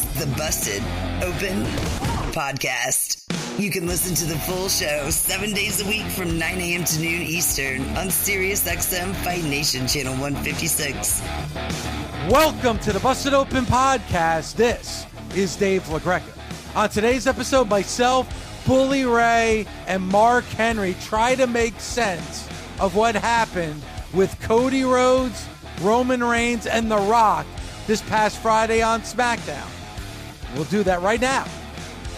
is the Busted Open Podcast. You can listen to the full show seven days a week from 9 a.m. to noon Eastern on SiriusXM Fight Nation Channel 156. Welcome to the Busted Open Podcast. This is Dave LaGreca. On today's episode, myself, Bully Ray, and Mark Henry try to make sense of what happened with Cody Rhodes, Roman Reigns, and The Rock this past Friday on SmackDown. We'll do that right now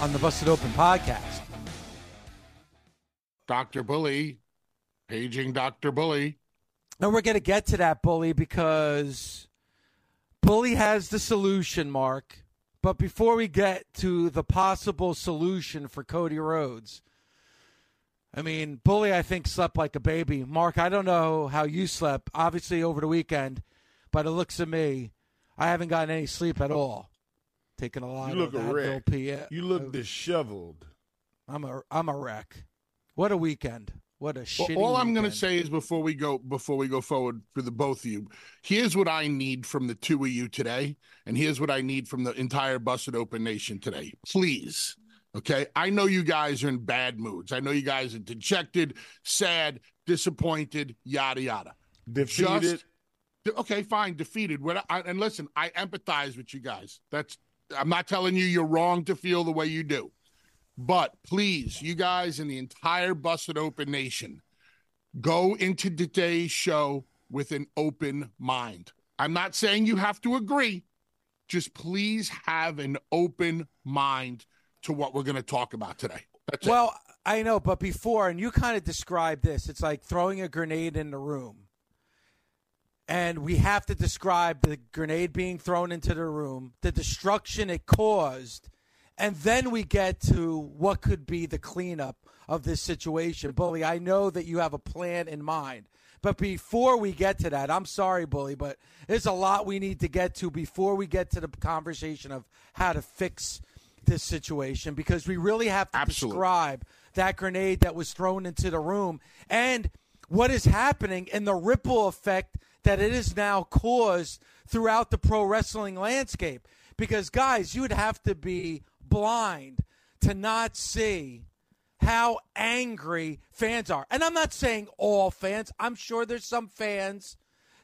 on the Busted Open Podcast. Dr. Bully, paging Dr. Bully. And we're going to get to that, Bully, because Bully has the solution, Mark. But before we get to the possible solution for Cody Rhodes, I mean, Bully, I think, slept like a baby. Mark, I don't know how you slept, obviously, over the weekend, but it looks to me, I haven't gotten any sleep at all. Taking a lot You look of a Advil wreck. P- You look uh, disheveled. I'm a I'm a wreck. What a weekend! What a Well, shitty. all I'm going to say is before we go before we go forward for the both of you, here's what I need from the two of you today, and here's what I need from the entire Busted Open Nation today. Please, okay? I know you guys are in bad moods. I know you guys are dejected, sad, disappointed, yada yada. Defeated. Just okay, fine, defeated. What I, and listen, I empathize with you guys. That's I'm not telling you you're wrong to feel the way you do. But please, you guys and the entire Busted Open Nation, go into today's show with an open mind. I'm not saying you have to agree. Just please have an open mind to what we're going to talk about today. That's it. Well, I know, but before, and you kind of described this. It's like throwing a grenade in the room. And we have to describe the grenade being thrown into the room, the destruction it caused, and then we get to what could be the cleanup of this situation. Bully, I know that you have a plan in mind. But before we get to that, I'm sorry, Bully, but there's a lot we need to get to before we get to the conversation of how to fix this situation because we really have to Absolutely. describe that grenade that was thrown into the room and what is happening and the ripple effect that it has now caused throughout the pro wrestling landscape. Because, guys, you would have to be blind to not see how angry fans are. And I'm not saying all fans, I'm sure there's some fans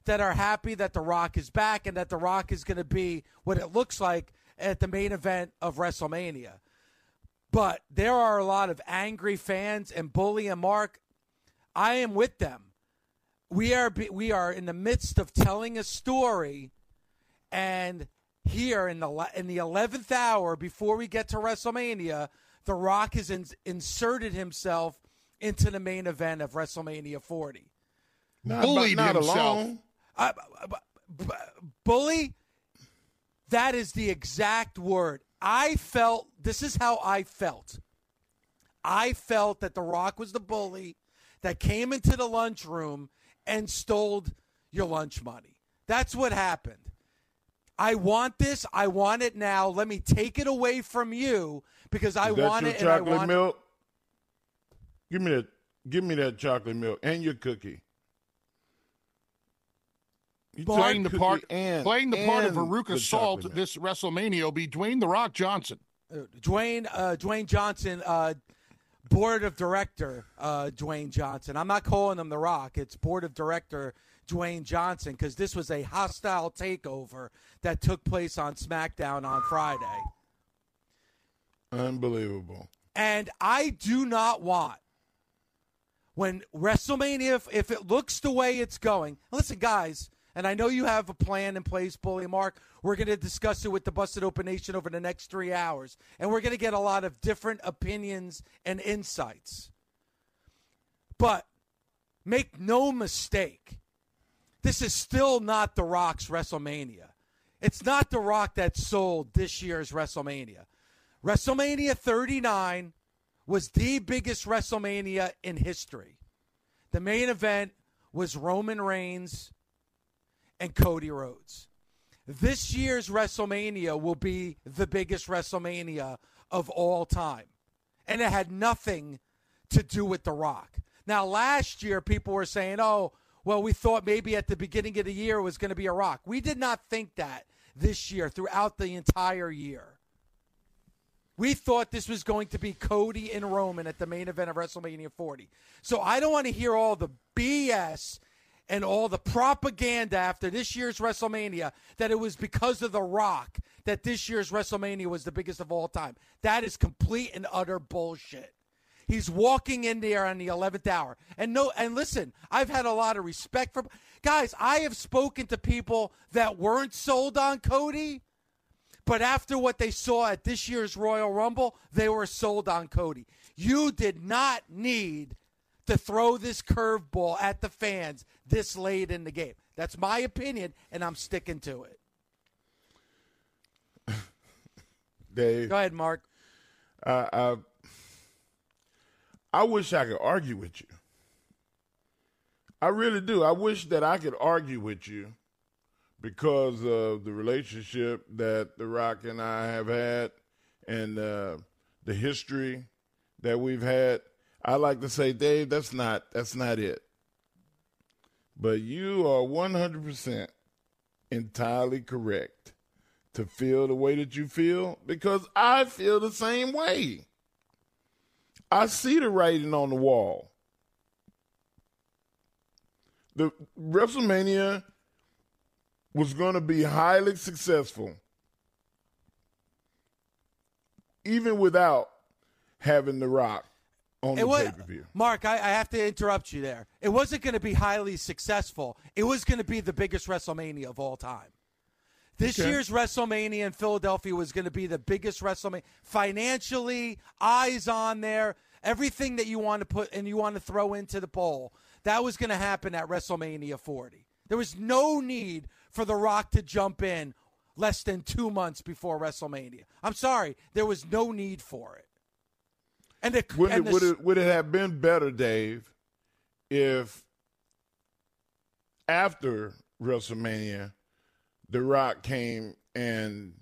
that are happy that The Rock is back and that The Rock is going to be what it looks like at the main event of WrestleMania. But there are a lot of angry fans, and Bully and Mark, I am with them. We are we are in the midst of telling a story, and here in the in the eleventh hour before we get to WrestleMania, The Rock has in- inserted himself into the main event of WrestleMania 40. Not, Bullied not himself. alone. Uh, b- b- bully, that is the exact word. I felt, this is how I felt. I felt that The Rock was the bully that came into the lunchroom and stole your lunch money. That's what happened. I want this. I want it now. Let me take it away from you because I that want your it and I chocolate want it. milk? Give me that. Give me that chocolate milk and your cookie. You playing the part and, playing the part of and Veruca Salt chocolate this WrestleMania will be Dwayne the Rock Johnson. Uh, Dwayne uh, Dwayne Johnson, uh, board of director uh, Dwayne Johnson. I'm not calling him the Rock. It's board of director Dwayne Johnson because this was a hostile takeover that took place on SmackDown on Friday. Unbelievable. And I do not want when WrestleMania, if, if it looks the way it's going, listen, guys, and I know you have a plan in place, Bully Mark. We're going to discuss it with the Busted Open Nation over the next three hours. And we're going to get a lot of different opinions and insights. But make no mistake, this is still not The Rock's WrestleMania. It's not The Rock that sold this year's WrestleMania. WrestleMania 39 was the biggest WrestleMania in history. The main event was Roman Reigns and Cody Rhodes. This year's WrestleMania will be the biggest WrestleMania of all time. And it had nothing to do with The Rock. Now, last year, people were saying, oh, well, we thought maybe at the beginning of the year it was going to be a Rock. We did not think that. this year throughout the entire year. We thought this was going to be Cody and Roman at the main event of WrestleMania 40. So I don't want to hear all the BS and all the propaganda after this year's WrestleMania that it was because of The Rock that this year's WrestleMania was the biggest of all time. That is complete and utter bullshit. He's walking in there on the 11th hour. And no and listen, I've had a lot of respect for guys, I have spoken to people that weren't sold on Cody but after what they saw at this year's Royal Rumble, they were sold on Cody. You did not need to throw this curveball at the fans this late in the game. That's my opinion, and I'm sticking to it. Dave, Go ahead, Mark. I, I, I wish I could argue with you. I really do. I wish that I could argue with you because of the relationship that The Rock and I have had and uh, the history that we've had. I like to say, Dave, that's not that's not it. But you are 100% entirely correct to feel the way that you feel because I feel the same way. I see the writing on the wall. The WrestleMania was going to be highly successful, even without having The Rock on the was, pay per view. Mark, I, I have to interrupt you there. It wasn't going to be highly successful. It was going to be the biggest WrestleMania of all time. This Okay. year's WrestleMania in Philadelphia was going to be the biggest WrestleMania financially, eyes on there, everything that you want to put and you want to throw into the bowl. That was going to happen at WrestleMania 40. There was no need for The Rock to jump in less than two months before WrestleMania. I'm sorry, there was no need for it. And the, Would and it, the- would it would it have been better, Dave, if after WrestleMania, The Rock came and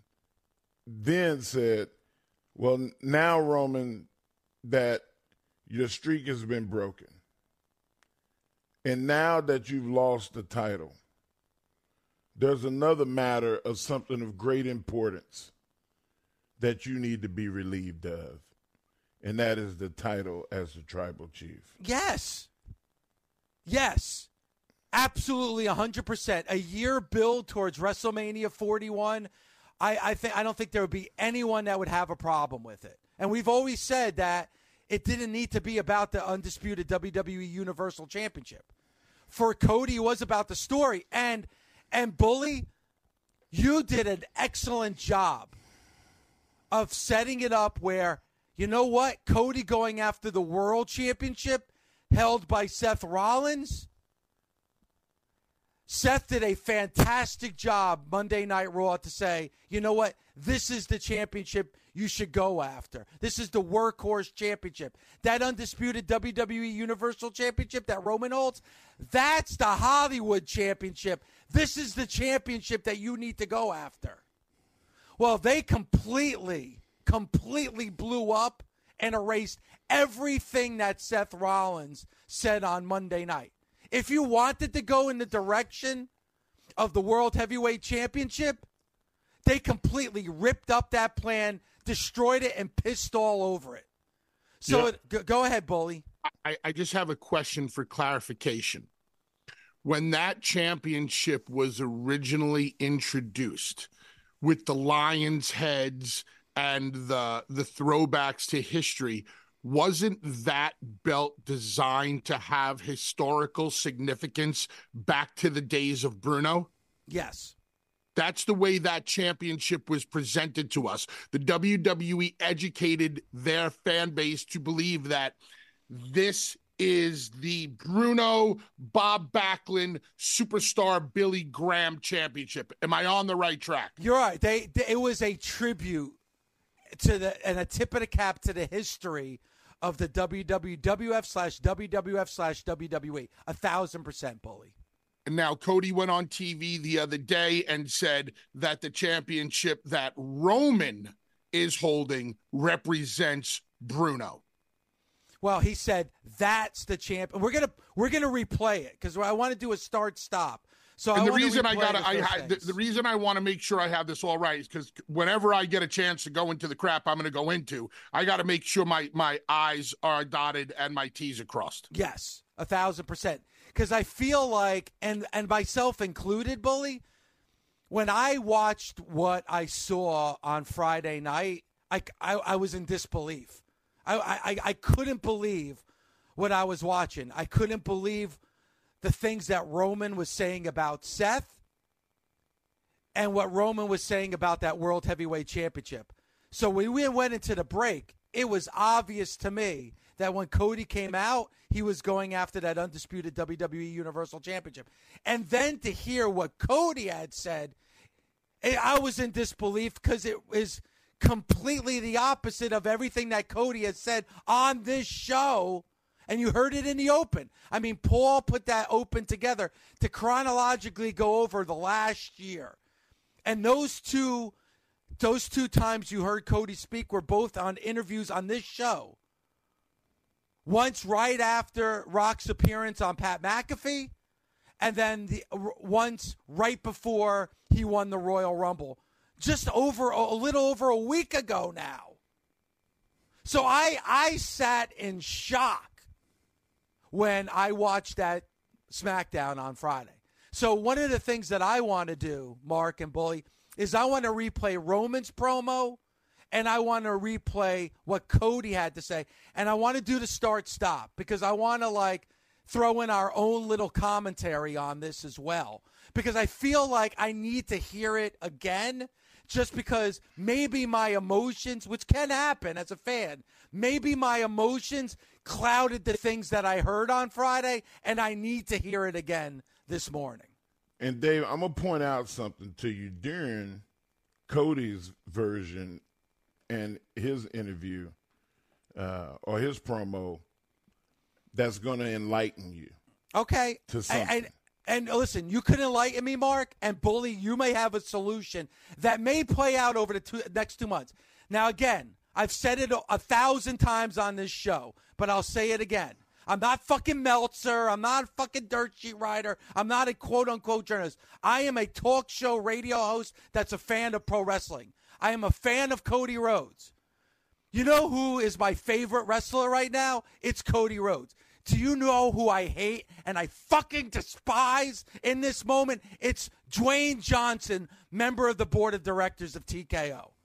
then said, "Well, now Roman, that your streak has been broken, and now that you've lost the title, there's another matter of something of great importance that you need to be relieved of." And that is the title as the tribal chief. Yes. Yes. Absolutely 100%. A year build towards WrestleMania 41. I, I think I don't think there would be anyone that would have a problem with it. And we've always said that it didn't need to be about the undisputed WWE Universal Championship. For Cody, it was about the story. And and Bully, you did an excellent job of setting it up where, you know what? Cody going after the world championship held by Seth Rollins. Seth did a fantastic job Monday Night Raw to say, you know what? This is the championship you should go after. This is the workhorse championship. That undisputed WWE Universal Championship that Roman holds, that's the Hollywood championship. This is the championship that you need to go after. Well, they completely, completely blew up and erased everything that Seth Rollins said on Monday night. If you wanted to go in the direction of the World Heavyweight Championship, they completely ripped up that plan, destroyed it, and pissed all over it. So Yeah. it, go, go ahead, Bully. I, I just have a question for clarification. When that championship was originally introduced with the Lions heads and the the throwbacks to history, wasn't that belt designed to have historical significance back to the days of Bruno? Yes. That's the way that championship was presented to us. The WWE educated their fan base to believe that this is the Bruno Bob Backlund superstar Billy Graham championship. Am I on the right track? You're right. They, they it was a tribute to the and a tip of the cap to the history of the WWF slash WWF slash WWE. A thousand percent, bully. And now Cody went on TV the other day and said that the championship that Roman is holding represents Bruno. Well, he said that's the champ. And we're gonna we're gonna replay it because I want to do a start stop. So and I the reason I got I, the, the reason I want to make sure I have this all right is because whenever I get a chance to go into the crap I'm going to go into, I got to make sure my my I's are dotted and my T's are crossed. Yes, a thousand percent. Because I feel like, and and myself included, bully. When I watched what I saw on Friday night, I I, I was in disbelief. I, I I couldn't believe what I was watching. I couldn't believe the things that Roman was saying about Seth and what Roman was saying about that World Heavyweight Championship. So when we went into the break, it was obvious to me that when Cody came out, he was going after that undisputed WWE Universal Championship. And then to hear what Cody had said, eh, I was in disbelief because it was completely the opposite of everything that Cody has said on this show. And you heard it in the open. I mean, Paul put that open together to chronologically go over the last year. And those two those two times you heard Cody speak were both on interviews on this show. Once right after Rock's appearance on Pat McAfee, and then the once right before he won the Royal Rumble, just over a little over a week ago now. So I I sat in shock when I watched that SmackDown on Friday. So one of the things that I want to do, Mark and Bully, is I want to replay Roman's promo and I want to replay what Cody had to say. And I want to do the start stop because I want to like throw in our own little commentary on this as well. Because I feel like I need to hear it again just because maybe my emotions, which can happen as a fan, maybe my emotions clouded the things that I heard on Friday, and I need to hear it again this morning. And Dave, I'm gonna point out something to you during Cody's version and his interview uh, or his promo that's going to enlighten you. Okay. To And, something. and, and listen, you could enlighten me, Mark, and Bully, you may have a solution that may play out over the two, next two months. Now, again, I've said it a, thousand times on this show, but I'll say it again. I'm not fucking Meltzer. I'm not a fucking dirt sheet writer. I'm not a quote unquote journalist. I am a talk show radio host that's a fan of pro wrestling. I am a fan of Cody Rhodes. You know who is my favorite wrestler right now? It's Cody Rhodes. Do you know who I hate and I fucking despise in this moment? It's Dwayne Johnson, member of the board of directors of TKO.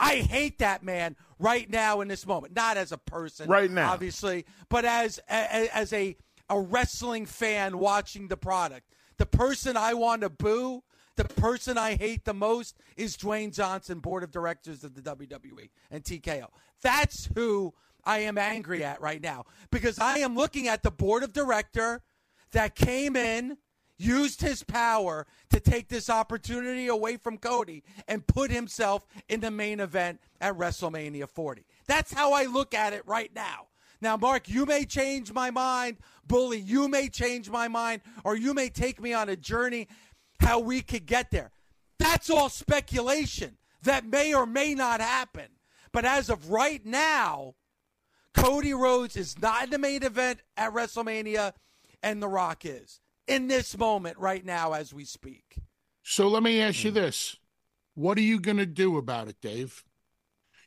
I hate that man right now in this moment. Not as a person, Right now. obviously, but as as, as a a wrestling fan watching the product. The person I want to boo, the person I hate the most is Dwayne Johnson, board of directors of the WWE and TKO. That's who I am angry at right now because I am looking at the board of director that came in used his power to take this opportunity away from Cody and put himself in the main event at WrestleMania 40. That's how I look at it right now. Now, Mark, you may change my mind. Bully, you may change my mind, or you may take me on a journey how we could get there. That's all speculation that may or may not happen. But as of right now, Cody Rhodes is not in the main event at WrestleMania, and The Rock is in this moment right now as we speak. So let me ask you hmm. this. What are you going to do about it, Dave?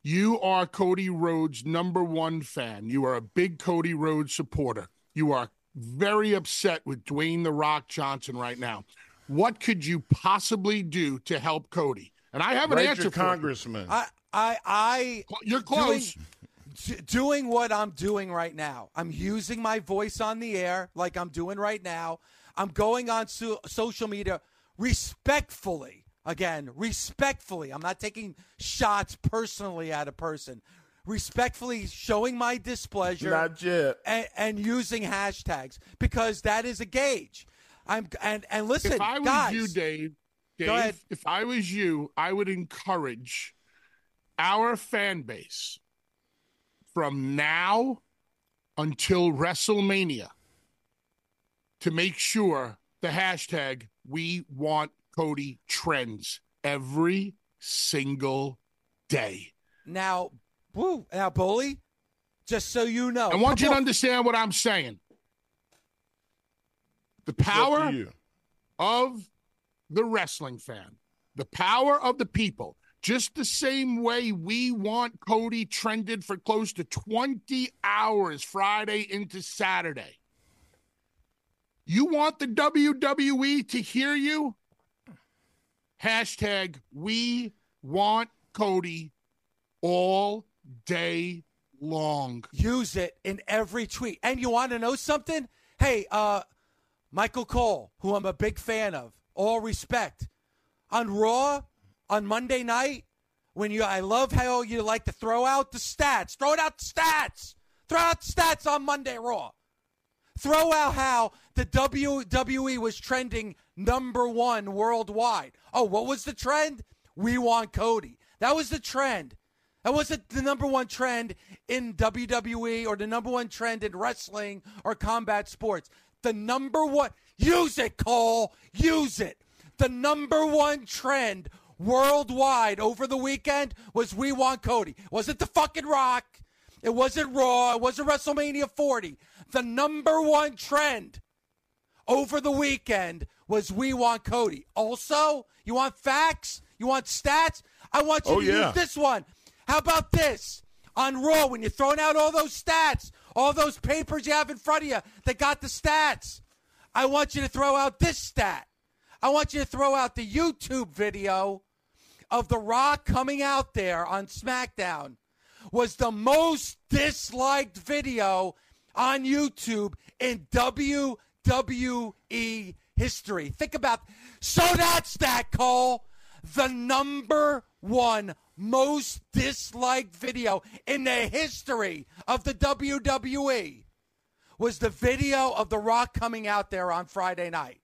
You are Cody Rhodes' number one fan. You are a big Cody Rhodes supporter. You are very upset with Dwayne The Rock Johnson right now. What could you possibly do to help Cody? And I have an Write answer your for you. congressman. I, I, I You're close. d- doing what I'm doing right now. I'm using my voice on the air like I'm doing right now. I'm going on so- social media respectfully. Again, respectfully. I'm not taking shots personally at a person. Respectfully showing my displeasure Not yet. and, and using hashtags because that is a gauge. I'm and and listen, if I was guys. you, Dave, Dave, ahead. if I was you, I would encourage our fan base from now until WrestleMania to make sure the hashtag we want Cody trends every single day. now, woo, now, bully. Just so you know, I want you to understand what I'm saying. The It's up to power of the wrestling fan, the power of the people, just the same way we want Cody trended for close to 20 hours Friday into Saturday. You want the WWE to hear you? Hashtag we want Cody all day long. Use it in every tweet. And you want to know something? Hey, uh, Michael Cole, who I'm a big fan of, all respect. On Raw, on Monday night, when you, I love how you like to throw out the stats. Throw it out the stats. Throw out the stats on Monday Raw. Throw out how the WWE was trending number one worldwide. Oh, what was the trend? We want Cody. That was the trend. That wasn't the number one trend in WWE or the number one trend in wrestling or combat sports. The number one, use it, Cole, use it. The number one trend worldwide over the weekend was We Want Cody. Was it the fucking Rock? It wasn't Raw. It wasn't WrestleMania 40. The number one trend over the weekend was We Want Cody. Also, you want facts? You want stats? I want you oh, to yeah. use this one. How about this? On Raw, when you're throwing out all those stats, all those papers you have in front of you that got the stats, I want you to throw out this stat. I want you to throw out the YouTube video of The Rock coming out there on SmackDown was the most disliked video on YouTube in WWE history. Think about so that's that Cole, the number one most disliked video in the history of the WWE was the video of The Rock coming out there on Friday night.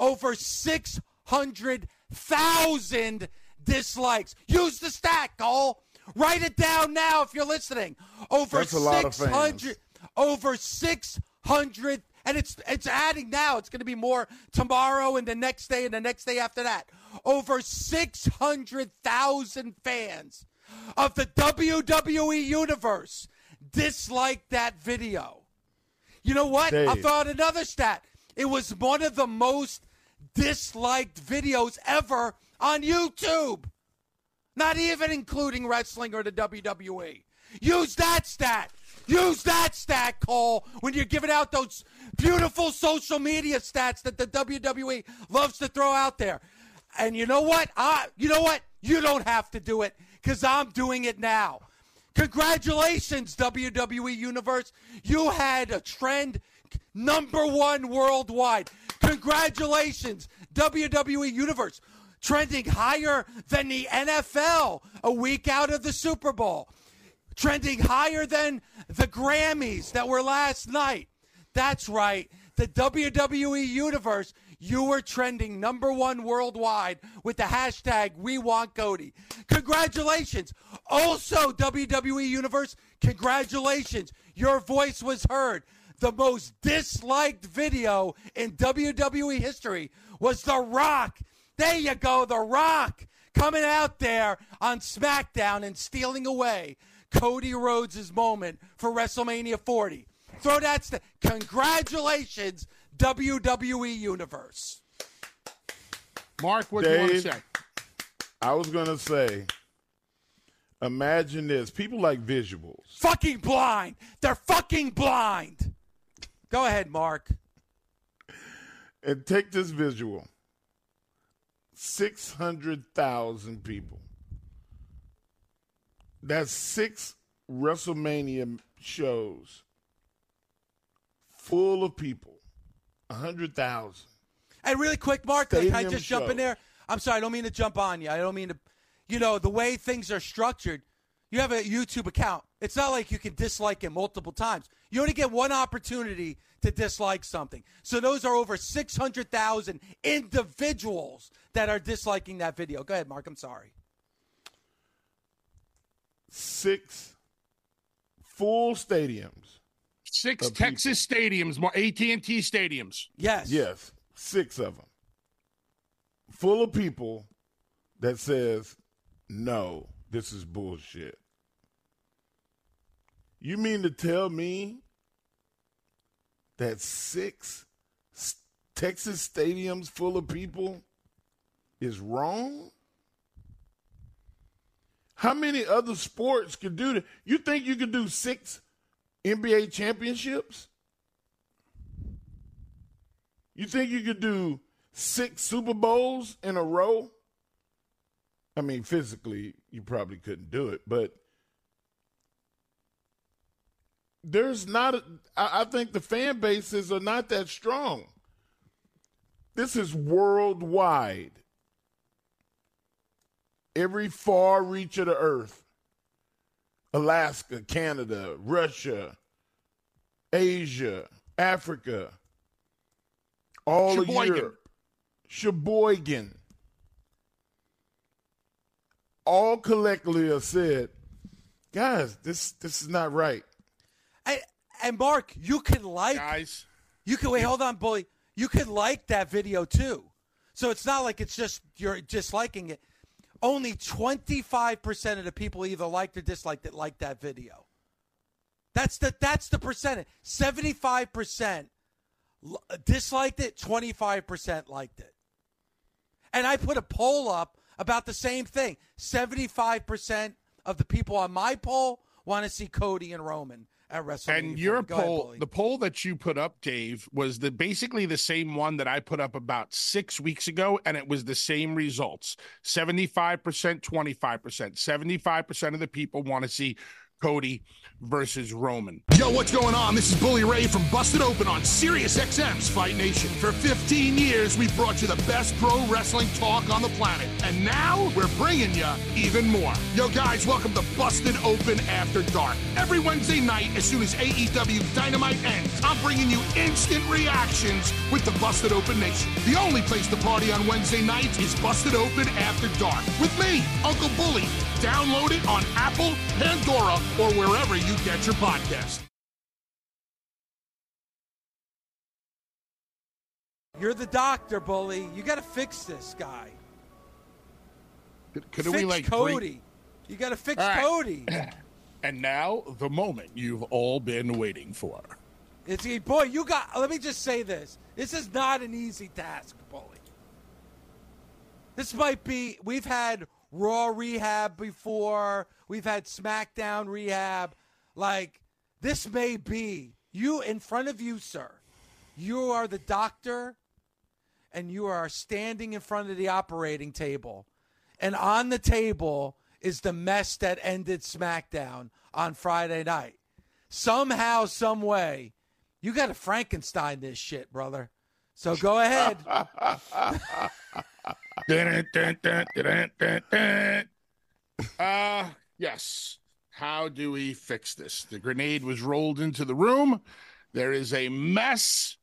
Over 600,000 dislikes. Use the stat, Cole. Write it down now if you're listening. Over That's a lot of 600 over 600 and it's it's adding now. It's going to be more tomorrow and the next day and the next day after that. Over 600,000 fans of the WWE universe disliked that video. You know what? Dave. I thought another stat. It was one of the most disliked videos ever on YouTube. Not even including wrestling or the WWE. Use that stat. Use that stat, Cole, when you're giving out those beautiful social media stats that the WWE loves to throw out there. And you know what? I, you know what? You don't have to do it because I'm doing it now. Congratulations, WWE Universe. You had a trend number one worldwide. Congratulations, WWE Universe. Trending higher than the NFL a week out of the Super Bowl. Trending higher than the Grammys that were last night. That's right. The WWE Universe, you were trending number one worldwide with the hashtag We Want. Congratulations. Also, WWE Universe, congratulations. Your voice was heard. The most disliked video in WWE history was The Rock. There you go, The Rock coming out there on SmackDown and stealing away Cody Rhodes' moment for WrestleMania 40. Throw that. St- Congratulations, WWE Universe. Mark, what do you want to say? I was gonna say, imagine this: people like visuals. Fucking blind. They're fucking blind. Go ahead, Mark. And take this visual: six hundred thousand people. That's six WrestleMania shows full of people. A hundred thousand. And really quick, Mark, can I Stadium just jump in there? I'm sorry, I don't mean to jump on you. I don't mean to, you know, the way things are structured. You have a YouTube account. It's not like you can dislike it multiple times. You only get one opportunity to dislike something. So those are over 600,000 individuals that are disliking that video. Go ahead, Mark. I'm sorry. Six full stadiums. Six Of people. Texas stadiums, more AT&T stadiums. Yes. Yes, six of them. Full of people that says, "No, this is bullshit." You mean to tell me that six Texas stadiums full of people is wrong? How many other sports could do that? You think you could do six NBA championships? You think you could do six Super Bowls in a row? I mean, physically, you probably couldn't do it, but there's not, a, I, I think the fan bases are not that strong. This is worldwide. Every far reach of the earth Alaska, Canada, Russia, Asia, Africa, all Sheboygan. of Europe, Sheboygan, all collectively have said, guys, this this is not right. And, Mark, you can like Guys, You can wait. Hold on, bully. You can like that video too. So it's not like it's just you're disliking it. Only twenty five percent of the people either liked or disliked it like that video. That's the that's the percentage. Seventy five percent disliked it. Twenty five percent liked it. And I put a poll up about the same thing. Seventy five percent of the people on my poll want to see Cody and Roman at WrestleMania. and your 40. Go ahead, poll, the poll that you put up, Dave, was the basically the same one that I put up about six weeks ago, and it was the same results: seventy-five percent, twenty-five percent. Seventy-five percent of the people want to see Cody versus Roman. Yo, what's going on? This is Bully Ray from Busted Open on Sirius XM's Fight Nation. For 15 years, we've brought you the best pro wrestling talk on the planet. And now we're bringing you even more. Yo, guys, welcome to Busted Open After Dark. Every Wednesday night, as soon as AEW Dynamite ends, I'm bringing you instant reactions with the Busted Open Nation. The only place to party on Wednesday nights is Busted Open After Dark with me, Uncle Bully. Download it on Apple, Pandora, or wherever you get your podcast. You're the doctor, bully. You got to fix this guy. Could, could fix we like Cody. bring- You got to fix All right. Cody. And now the moment you've all been waiting for. It's boy, you got. Let me just say this: this is not an easy task, bully. This might be. We've had Raw rehab before. We've had SmackDown rehab. Like this may be you in front of you, sir. You are the doctor, and you are standing in front of the operating table, and on the table is the mess that ended SmackDown on Friday night. Somehow, some way, you got to Frankenstein this shit, brother. So go ahead. Uh, yes. How do we fix this? The grenade was rolled into the room. There is a mess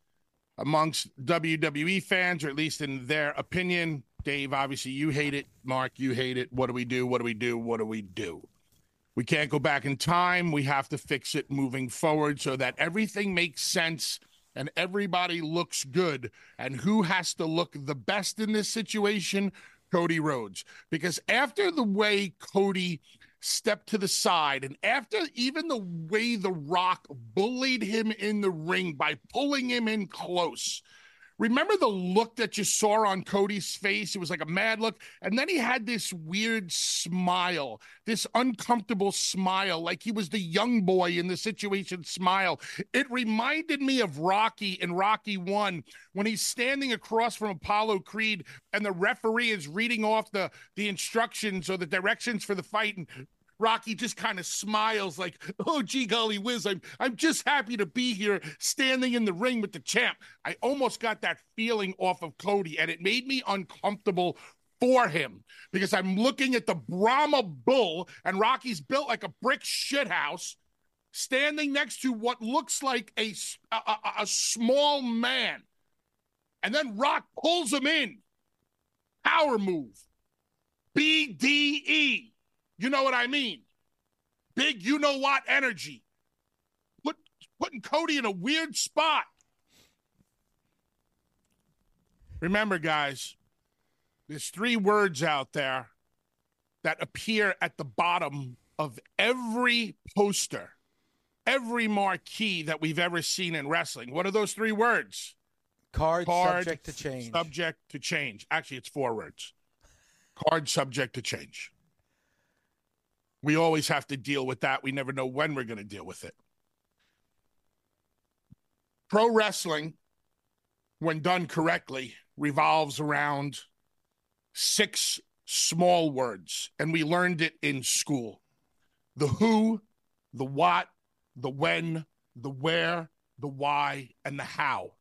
amongst WWE fans, or at least in their opinion. Dave, obviously, you hate it. Mark, you hate it. What do we do? What do we do? What do we do? We can't go back in time. We have to fix it moving forward so that everything makes sense and everybody looks good. And who has to look the best in this situation? Cody Rhodes. Because after the way Cody stepped to the side, and after even the way The Rock bullied him in the ring by pulling him in close. Remember the look that you saw on Cody's face? It was like a mad look. And then he had this weird smile, this uncomfortable smile, like he was the young boy in the situation smile. It reminded me of Rocky in Rocky 1 when he's standing across from Apollo Creed and the referee is reading off the, the instructions or the directions for the fight. And Rocky just kind of smiles like, "Oh, gee golly whiz, I'm I'm just happy to be here, standing in the ring with the champ." I almost got that feeling off of Cody, and it made me uncomfortable for him because I'm looking at the Brahma bull, and Rocky's built like a brick shithouse, standing next to what looks like a a small man, and then Rock pulls him in. Power move, BDE. You know what I mean? Big, you know what energy. Put putting Cody in a weird spot. Remember, guys, there's three words out there that appear at the bottom of every poster, every marquee that we've ever seen in wrestling. What are those three words? Card, Card subject to change. Subject to change. Actually, it's four words. Card subject to change. We always have to deal with that. We never know when we're going to deal with it. Pro wrestling, when done correctly, revolves around six small words, and we learned it in school the who, the what, the when, the where, the why, and the how.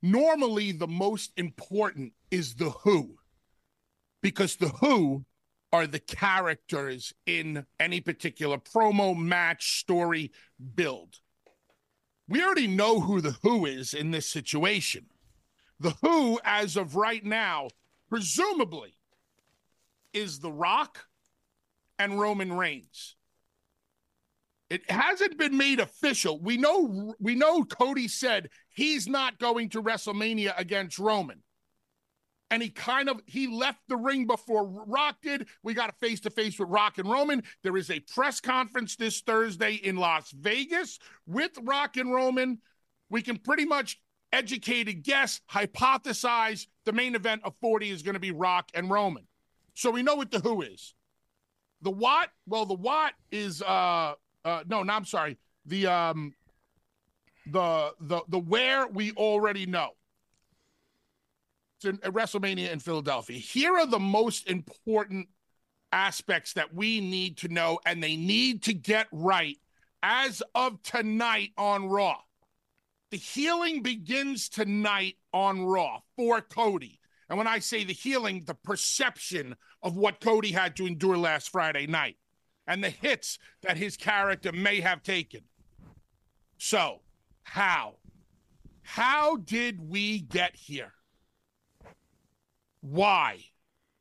Normally, the most important is the who, because the who are the characters in any particular promo, match, story, build. We already know who the who is in this situation. The who, as of right now, presumably, is The Rock and Roman Reigns. It hasn't been made official. We know we know Cody said he's not going to WrestleMania against Roman. And he kind of he left the ring before Rock did. We got a face to face with Rock and Roman. There is a press conference this Thursday in Las Vegas with Rock and Roman. We can pretty much educated guess, hypothesize the main event of 40 is going to be Rock and Roman. So we know what the who is. The what? Well, the what is uh uh no, no, I'm sorry. The um the the the where we already know. WrestleMania in Philadelphia. Here are the most important aspects that we need to know and they need to get right as of tonight on Raw. The healing begins tonight on Raw for Cody. And when I say the healing, the perception of what Cody had to endure last Friday night and the hits that his character may have taken. So, how? How did we get here? Why?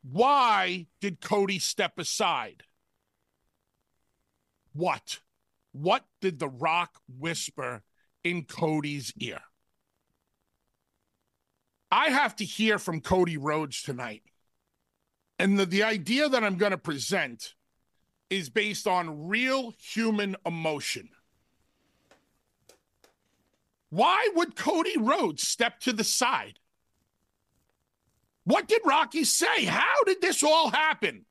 Why did Cody step aside? What? What did The Rock whisper in Cody's ear? I have to hear from Cody Rhodes tonight. And the, the idea that I'm going to present is based on real human emotion. Why would Cody Rhodes step to the side? What did Rocky say? How did this all happen?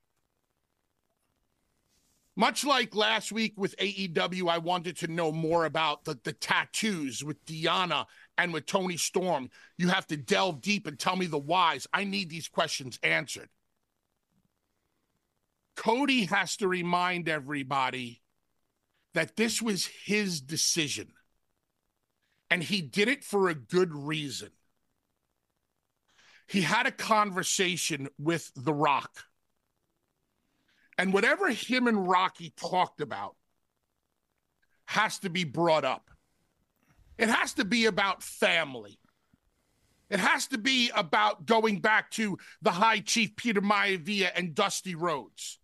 Much like last week with AEW, I wanted to know more about the, the tattoos with Deonna and with Toni Storm. You have to delve deep and tell me the whys. I need these questions answered. Cody has to remind everybody that this was his decision. And he did it for a good reason. He had a conversation with The Rock and whatever him and Rocky talked about has to be brought up. It has to be about family. It has to be about going back to the High Chief Peter Maivia and Dusty Rhodes.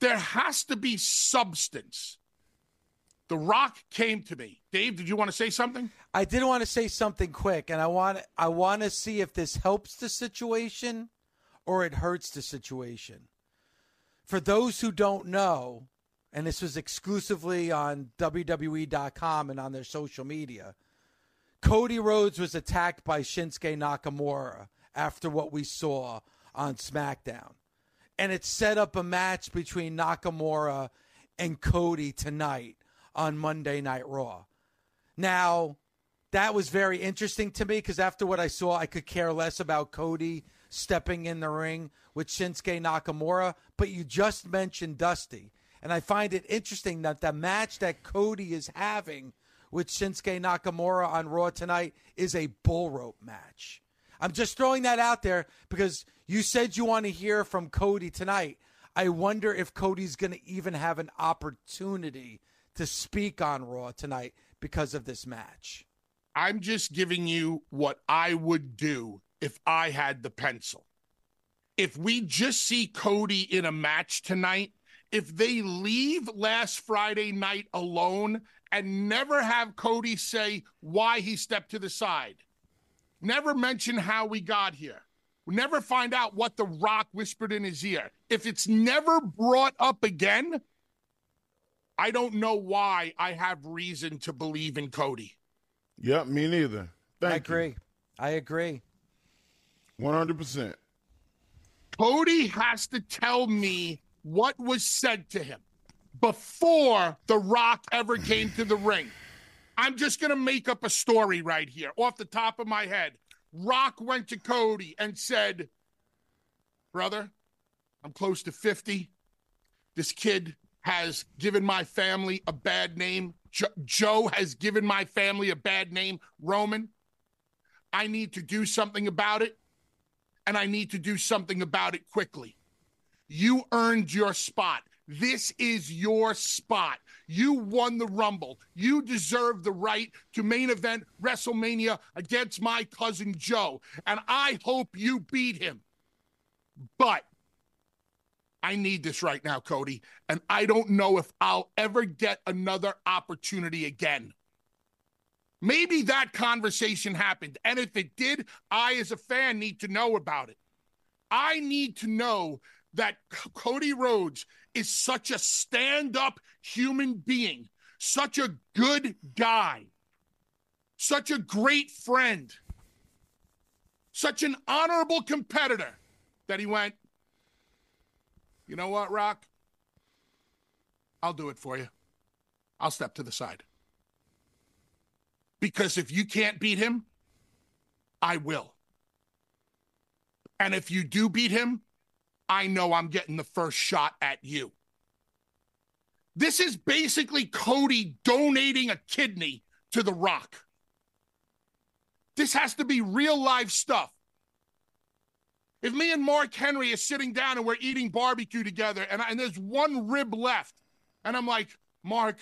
There has to be substance. The Rock came to me. Dave, did you want to say something? I did want to say something quick, and I want I want to see if this helps the situation or it hurts the situation for those who don't know, and this was exclusively on WWE.com and on their social media, Cody Rhodes was attacked by Shinsuke Nakamura after what we saw on SmackDown. And it set up a match between Nakamura and Cody tonight on Monday Night Raw. Now, that was very interesting to me because after what I saw, I could care less about Cody stepping in the ring with Shinsuke Nakamura, but you just mentioned Dusty. And I find it interesting that the match that Cody is having with Shinsuke Nakamura on Raw tonight is a bull rope match. I'm just throwing that out there because you said you want to hear from Cody tonight. I wonder if Cody's going to even have an opportunity to speak on Raw tonight because of this match. I'm just giving you what I would do if I had the pencil. If we just see Cody in a match tonight, if they leave last Friday night alone and never have Cody say why he stepped to the side, never mention how we got here, never find out what The Rock whispered in his ear, if it's never brought up again, I don't know why I have reason to believe in Cody. Yep, me neither. Thank I agree. You. I agree. 100%. Cody has to tell me what was said to him before The Rock ever came to the ring. I'm just going to make up a story right here off the top of my head. Rock went to Cody and said, Brother, I'm close to 50. This kid has given my family a bad name. Jo- Joe has given my family a bad name. Roman, I need to do something about it, and I need to do something about it quickly. You earned your spot. This is your spot. You won the Rumble. You deserve the right to main event WrestleMania against my cousin Joe. And I hope you beat him. But I need this right now, Cody. And I don't know if I'll ever get another opportunity again. Maybe that conversation happened. And if it did, I, as a fan, need to know about it. I need to know that Cody Rhodes is such a stand up human being, such a good guy, such a great friend, such an honorable competitor that he went, you know what, Rock? I'll do it for you. I'll step to the side. Because if you can't beat him, I will. And if you do beat him, I know I'm getting the first shot at you. This is basically Cody donating a kidney to The Rock. This has to be real life stuff. If me and Mark Henry are sitting down and we're eating barbecue together and, and there's one rib left, and I'm like, Mark,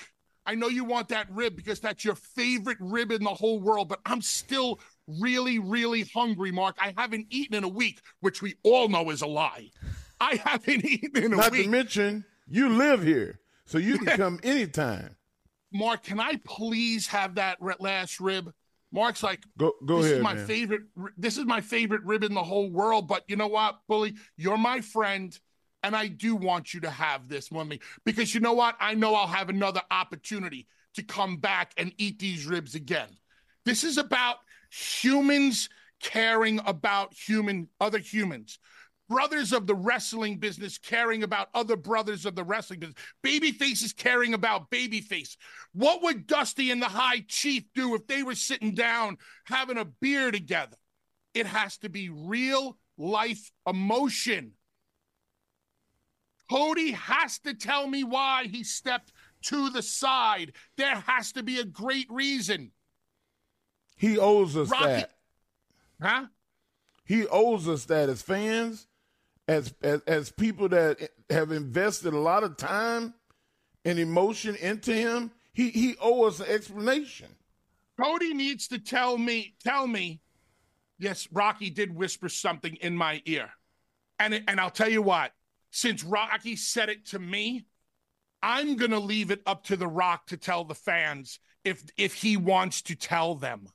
I know you want that rib because that's your favorite rib in the whole world, but I'm still really, really hungry, Mark. I haven't eaten in a week, which we all know is a lie. I haven't eaten in a Not week. to mention, you live here, so you can come anytime. Mark, can I please have that last rib? Mark's like, Go go this ahead, is my man. favorite. This is my favorite rib in the whole world. But you know what, Bully? You're my friend, and I do want you to have this one me because you know what? I know I'll have another opportunity to come back and eat these ribs again. This is about humans caring about human other humans. Brothers of the wrestling business caring about other brothers of the wrestling business. Baby faces caring about babyface. What would Dusty and the High Chief do if they were sitting down having a beer together? It has to be real life emotion. Cody has to tell me why he stepped to the side. There has to be a great reason. He owes us Rocky- that. Huh? He owes us that as fans, as, as as people that have invested a lot of time and emotion into him. He he owes us an explanation. Cody needs to tell me, tell me, yes, Rocky did whisper something in my ear. And, it- and I'll tell you what, since Rocky said it to me, I'm going to leave it up to The Rock to tell the fans if, if he wants to tell them.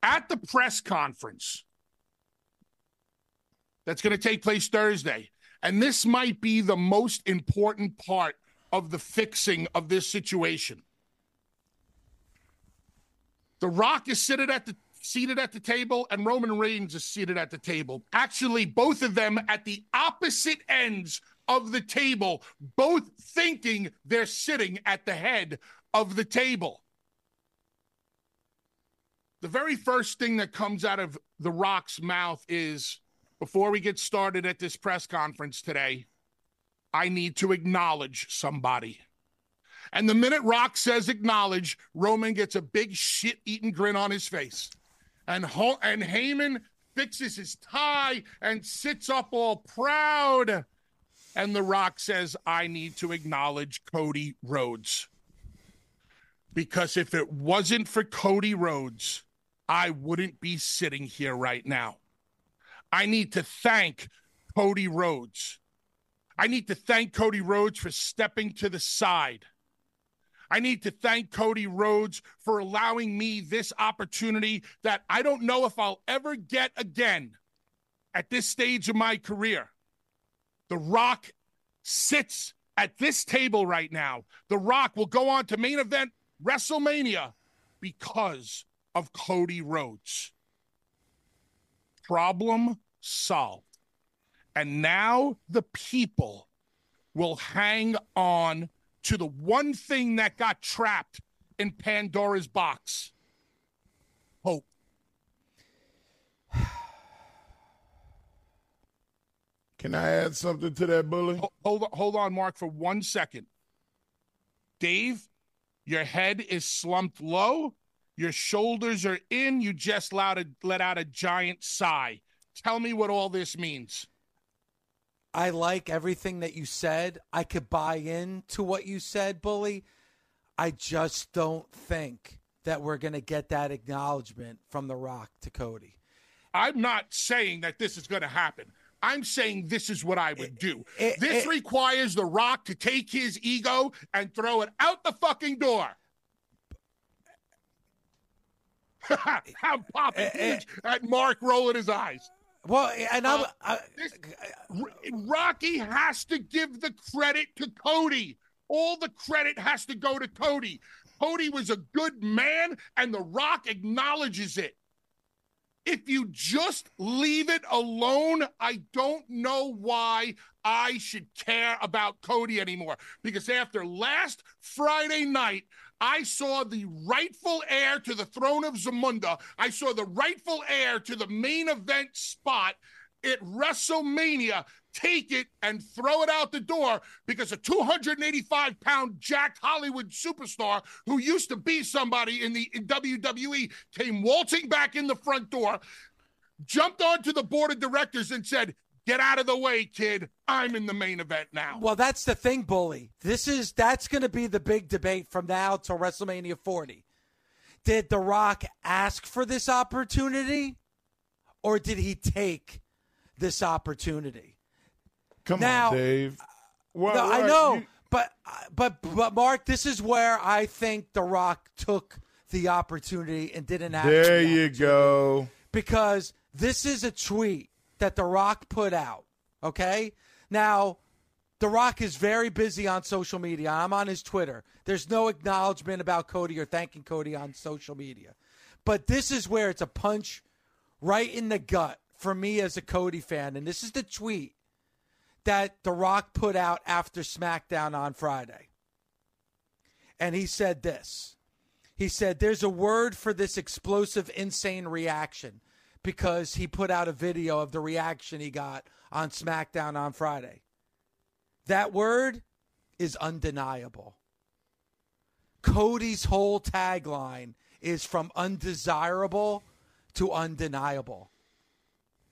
At the press conference that's going to take place Thursday, and this might be the most important part of the fixing of this situation. The Rock is seated at the seated at the table, and Roman Reigns is seated at the table. Actually, both of them at the opposite ends of the table, both thinking they're sitting at the head of the table. The very first thing that comes out of The Rock's mouth is before we get started at this press conference today, I need to acknowledge somebody. And the minute Rock says acknowledge, Roman gets a big shit eating grin on his face. And, Ho- and Heyman fixes his tie and sits up all proud. And The Rock says, I need to acknowledge Cody Rhodes. Because if it wasn't for Cody Rhodes, I wouldn't be sitting here right now. I need to thank Cody Rhodes. I need to thank Cody Rhodes for stepping to the side. I need to thank Cody Rhodes for allowing me this opportunity that I don't know if I'll ever get again at this stage of my career. The Rock sits at this table right now. The Rock will go on to main event WrestleMania because of Cody Rhodes. Problem solved. And now the people will hang on to the one thing that got trapped in Pandora's box hope. Can I add something to that, Bully? Hold hold on, Mark, for one second. Dave, your head is slumped low. Your shoulders are in. You just let, a, let out a giant sigh. Tell me what all this means. I like everything that you said. I could buy in to what you said, Bully. I just don't think that we're going to get that acknowledgement from The Rock to Cody. I'm not saying that this is going to happen. I'm saying this is what I would do. It, it, this it, requires The Rock to take his ego and throw it out the fucking door. I'm popping huge at Mark rolling his eyes. Well, and I'm, uh, I, this, Rocky has to give the credit to Cody. All the credit has to go to Cody. Cody was a good man, and The Rock acknowledges it. If you just leave it alone, I don't know why I should care about Cody anymore. Because after last Friday night, I saw the rightful heir to the throne of Zamunda. I saw the rightful heir to the main event spot at WrestleMania take it and throw it out the door because a 285 pound jacked Hollywood superstar who used to be somebody in the in WWE came waltzing back in the front door, jumped onto the board of directors and said, Get out of the way, kid. I'm in the main event now. Well, that's the thing, Bully. This is that's going to be the big debate from now till WrestleMania 40. Did The Rock ask for this opportunity or did he take this opportunity? Come now, on, Dave. Uh, well, no, I know, you... but uh, but but Mark, this is where I think The Rock took the opportunity and didn't ask. There the you go. Because this is a tweet that The Rock put out. Okay? Now, The Rock is very busy on social media. I'm on his Twitter. There's no acknowledgement about Cody or thanking Cody on social media. But this is where it's a punch right in the gut for me as a Cody fan. And this is the tweet that The Rock put out after SmackDown on Friday. And he said this. He said, There's a word for this explosive, insane reaction because he put out a video of the reaction he got on SmackDown on Friday. That word is undeniable. Cody's whole tagline is from undesirable to undeniable.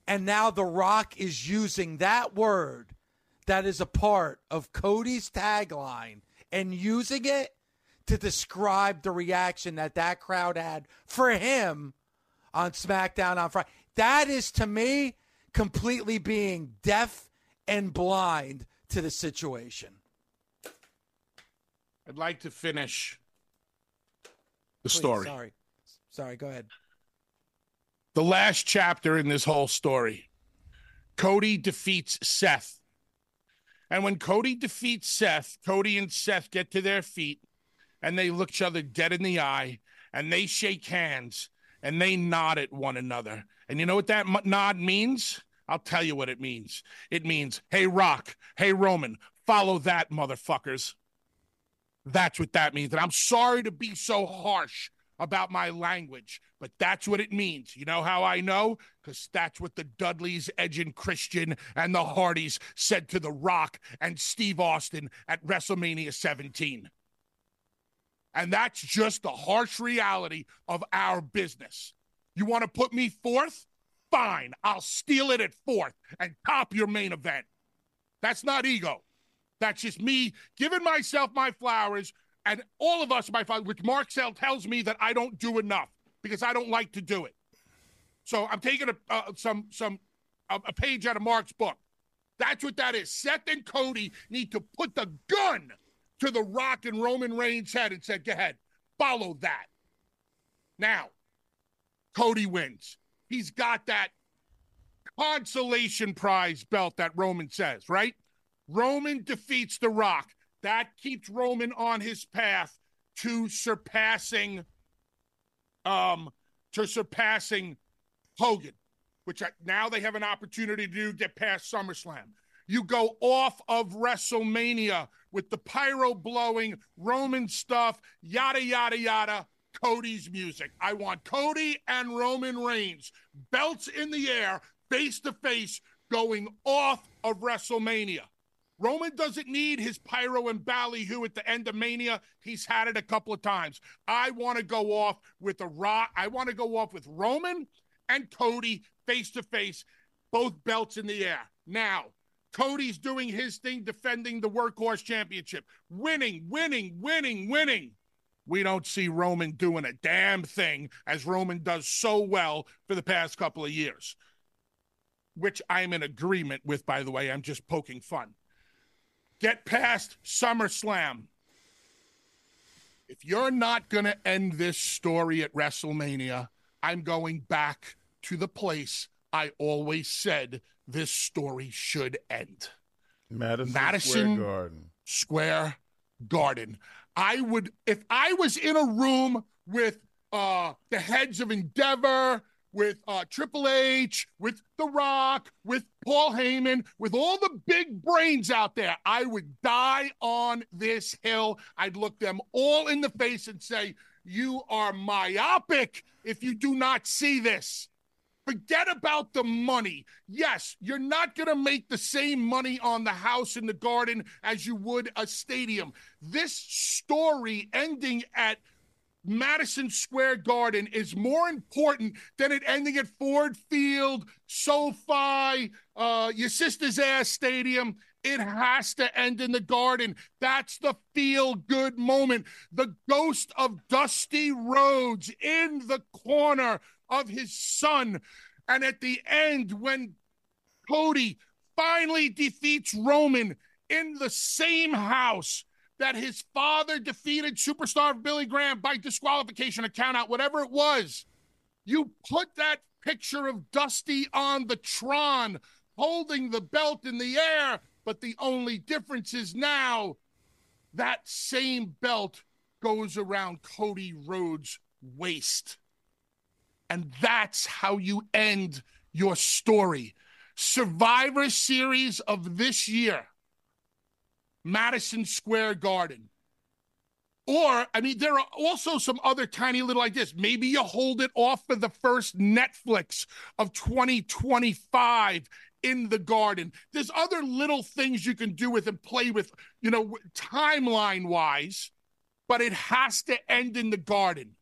And now The Rock is using that word that is a part of Cody's tagline and using it to describe the reaction that that crowd had for him on SmackDown on Friday. That is to me completely being deaf and blind to the situation. I'd like to finish the Please, story. Sorry. Sorry, go ahead. The last chapter in this whole story. Cody defeats Seth. And when Cody defeats Seth, Cody and Seth get to their feet and they look each other dead in the eye and they shake hands and they nod at one another. And you know what that nod means? I'll tell you what it means. It means, hey, Rock, hey, Roman, follow that, motherfuckers. That's what that means. And I'm sorry to be so harsh about my language, but that's what it means. You know how I know? Because that's what the Dudleys, Edge and Christian, and the Hardys said to The Rock and Steve Austin at WrestleMania 17. And that's just the harsh reality of our business. You want to put me fourth? Fine, I'll steal it at fourth and top your main event. That's not ego. That's just me giving myself my flowers and all of us my flowers, which Mark Sell tells me that I don't do enough because I don't like to do it. So I'm taking a uh, some some a page out of Mark's book. That's what that is. Seth and Cody need to put the gun to the Rock and Roman Reigns' head and said, Go ahead, follow that. Now, Cody wins. He's got that consolation prize belt that Roman says, right? Roman defeats The Rock. That keeps Roman on his path to surpassing um, to surpassing Hogan, which I, now they have an opportunity to do, get past SummerSlam. You go off of WrestleMania with the pyro blowing, Roman stuff, yada, yada, yada. Cody's music. I want Cody and Roman Reigns, belts in the air, face to face, going off of WrestleMania. Roman doesn't need his pyro and ballyhoo at the end of Mania. He's had it a couple of times. I want to go off with a rock. I want to go off with Roman and Cody face to face, both belts in the air. Now, Cody's doing his thing, defending the Workhorse Championship, winning, winning, winning, winning. We don't see Roman doing a damn thing as Roman does so well for the past couple of years, which I'm in agreement with, by the way. I'm just poking fun. Get past SummerSlam. If you're not going to end this story at WrestleMania, I'm going back to the place I always said this story should end. Madison, Madison Square Garden. Square Garden. I would, if I was in a room with uh, the heads of Endeavor, with uh, Triple H, with The Rock, with Paul Heyman, with all the big brains out there, I would die on this hill. I'd look them all in the face and say, You are myopic if you do not see this. Forget about the money. Yes, you're not going to make the same money on the house in the garden as you would a stadium. This story ending at Madison Square Garden is more important than it ending at Ford Field, SoFi, uh, your sister's ass stadium. It has to end in the garden. That's the feel good moment. The ghost of Dusty Rhodes in the corner of his son. And at the end, when Cody finally defeats Roman in the same house that his father defeated superstar Billy Graham by disqualification or count out, whatever it was, you put that picture of Dusty on the Tron holding the belt in the air. But the only difference is now that same belt goes around Cody Rhodes' waist. And that's how you end your story. Survivor Series of this year, Madison Square Garden. Or, I mean, there are also some other tiny little ideas. Maybe you hold it off for the first Netflix of 2025 in the garden. There's other little things you can do with and play with, you know, timeline wise, but it has to end in the garden.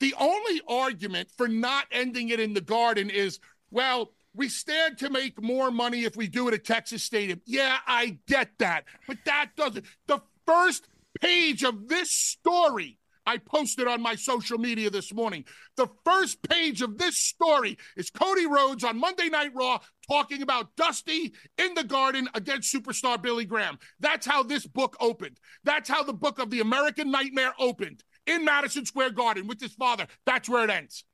The only argument for not ending it in the garden is, well, we stand to make more money if we do it at Texas Stadium. Yeah, I get that. But that doesn't. The first page of this story I posted on my social media this morning. The first page of this story is Cody Rhodes on Monday Night Raw talking about Dusty in the garden against superstar Billy Graham. That's how this book opened. That's how the book of the American Nightmare opened in Madison Square Garden with his father. That's where it ends.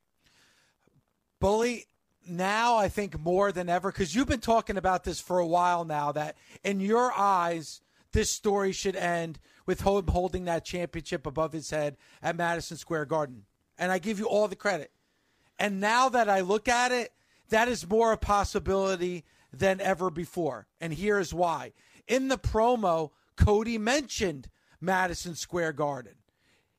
Bully, now I think more than ever, because you've been talking about this for a while now, that in your eyes, this story should end with him holding that championship above his head at Madison Square Garden. And I give you all the credit. And now that I look at it, that is more a possibility than ever before. And here's why. In the promo, Cody mentioned Madison Square Garden.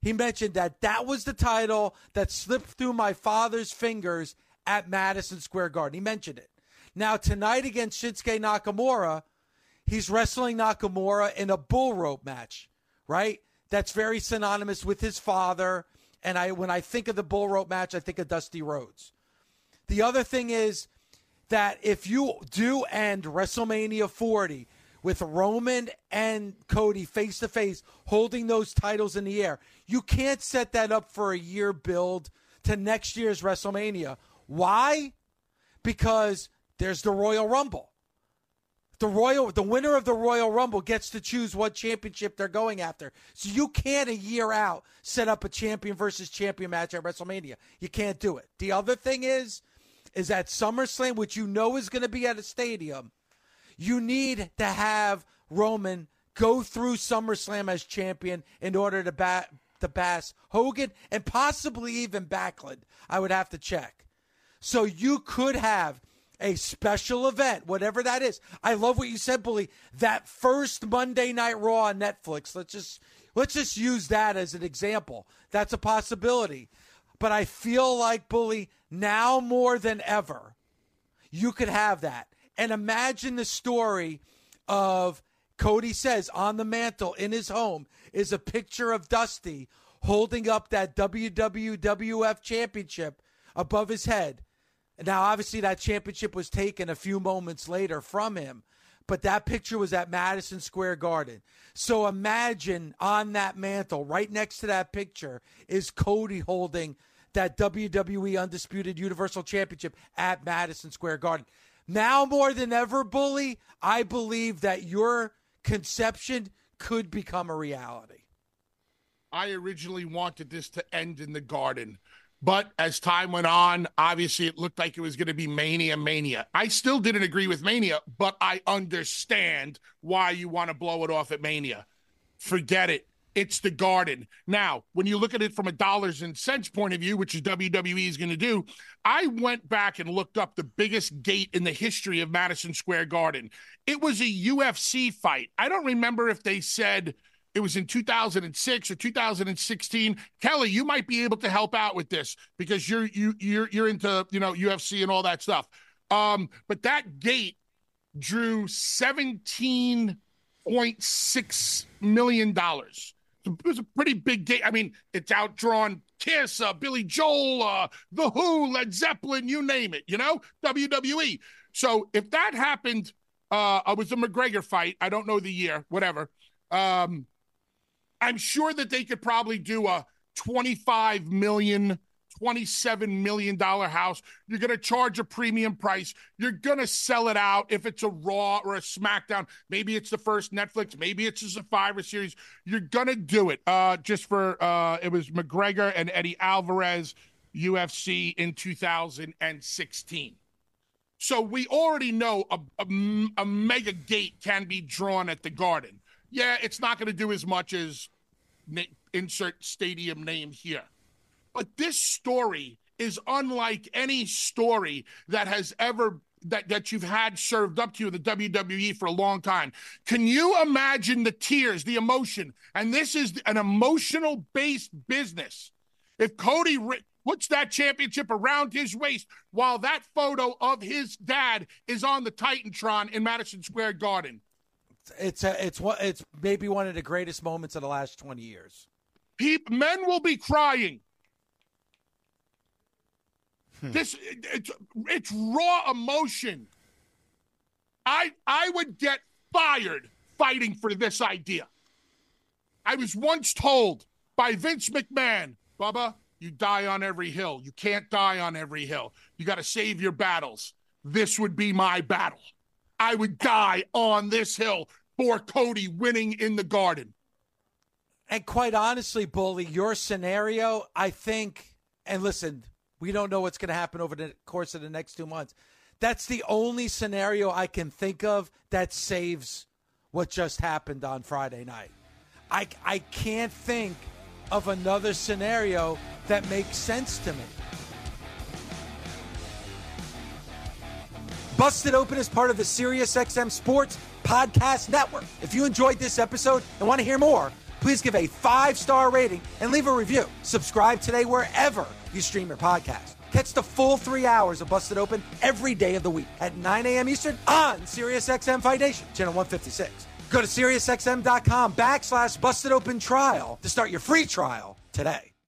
He mentioned that that was the title that slipped through my father's fingers at Madison Square Garden. He mentioned it. Now, tonight against Shinsuke Nakamura, he's wrestling Nakamura in a bull rope match, right? That's very synonymous with his father. And I, when I think of the bull rope match, I think of Dusty Rhodes. The other thing is that if you do end WrestleMania 40 with Roman and Cody face to face holding those titles in the air, you can't set that up for a year build to next year's WrestleMania. Why? Because there's the Royal Rumble. The Royal the winner of the Royal Rumble gets to choose what championship they're going after. So you can't a year out set up a champion versus champion match at WrestleMania. You can't do it. The other thing is is that SummerSlam, which you know is going to be at a stadium, you need to have Roman go through SummerSlam as champion in order to bat, to pass Hogan and possibly even Backlund. I would have to check. So you could have a special event, whatever that is. I love what you said, Bully. That first Monday Night Raw on Netflix. Let's just let's just use that as an example. That's a possibility. But I feel like Bully now more than ever, you could have that. And imagine the story of Cody says on the mantle in his home is a picture of Dusty holding up that WWF championship above his head. Now, obviously, that championship was taken a few moments later from him, but that picture was at Madison Square Garden. So imagine on that mantle, right next to that picture, is Cody holding that WWE Undisputed Universal Championship at Madison Square Garden. Now more than ever, Bully, I believe that your conception could become a reality. I originally wanted this to end in the garden. But as time went on, obviously it looked like it was going to be Mania Mania. I still didn't agree with Mania, but I understand why you want to blow it off at Mania. Forget it. It's the garden. Now, when you look at it from a dollars and cents point of view, which is WWE is going to do, I went back and looked up the biggest gate in the history of Madison Square Garden. It was a UFC fight. I don't remember if they said it was in 2006 or 2016. Kelly, you might be able to help out with this because you're you you're you're into you know UFC and all that stuff. Um, but that gate drew 17.6 million dollars it was a pretty big game. I mean, it's outdrawn Kiss, uh, Billy Joel, uh, The Who, Led Zeppelin, you name it, you know, WWE. So if that happened, uh, it was a McGregor fight. I don't know the year, whatever. Um, I'm sure that they could probably do a 25 million $27 million house. You're going to charge a premium price. You're going to sell it out if it's a Raw or a SmackDown. Maybe it's the first Netflix. Maybe it's a Survivor Series. You're going to do it uh, just for uh, it was McGregor and Eddie Alvarez UFC in 2016. So we already know a, a, a mega gate can be drawn at the Garden. Yeah, it's not going to do as much as insert stadium name here. But this story is unlike any story that has ever that, that you've had served up to you in the WWE for a long time. Can you imagine the tears, the emotion? And this is an emotional based business. If Cody puts that championship around his waist while that photo of his dad is on the Titantron in Madison Square Garden. It's a, it's what it's maybe one of the greatest moments of the last 20 years. men will be crying. Hmm. This it's it's raw emotion. I I would get fired fighting for this idea. I was once told by Vince McMahon, Bubba, you die on every hill. You can't die on every hill. You got to save your battles. This would be my battle. I would die on this hill for Cody winning in the garden. And quite honestly, Bully, your scenario, I think, and listen, we don't know what's going to happen over the course of the next two months. That's the only scenario I can think of that saves what just happened on Friday night. I, I can't think of another scenario that makes sense to me. Busted Open is part of the SiriusXM Sports Podcast Network. If you enjoyed this episode and want to hear more, please give a five star rating and leave a review. Subscribe today wherever you stream your podcast. Catch the full three hours of Busted Open every day of the week at 9 a.m. Eastern on SiriusXM Fight Nation, channel 156. Go to SiriusXM.com backslash Busted Open Trial to start your free trial today.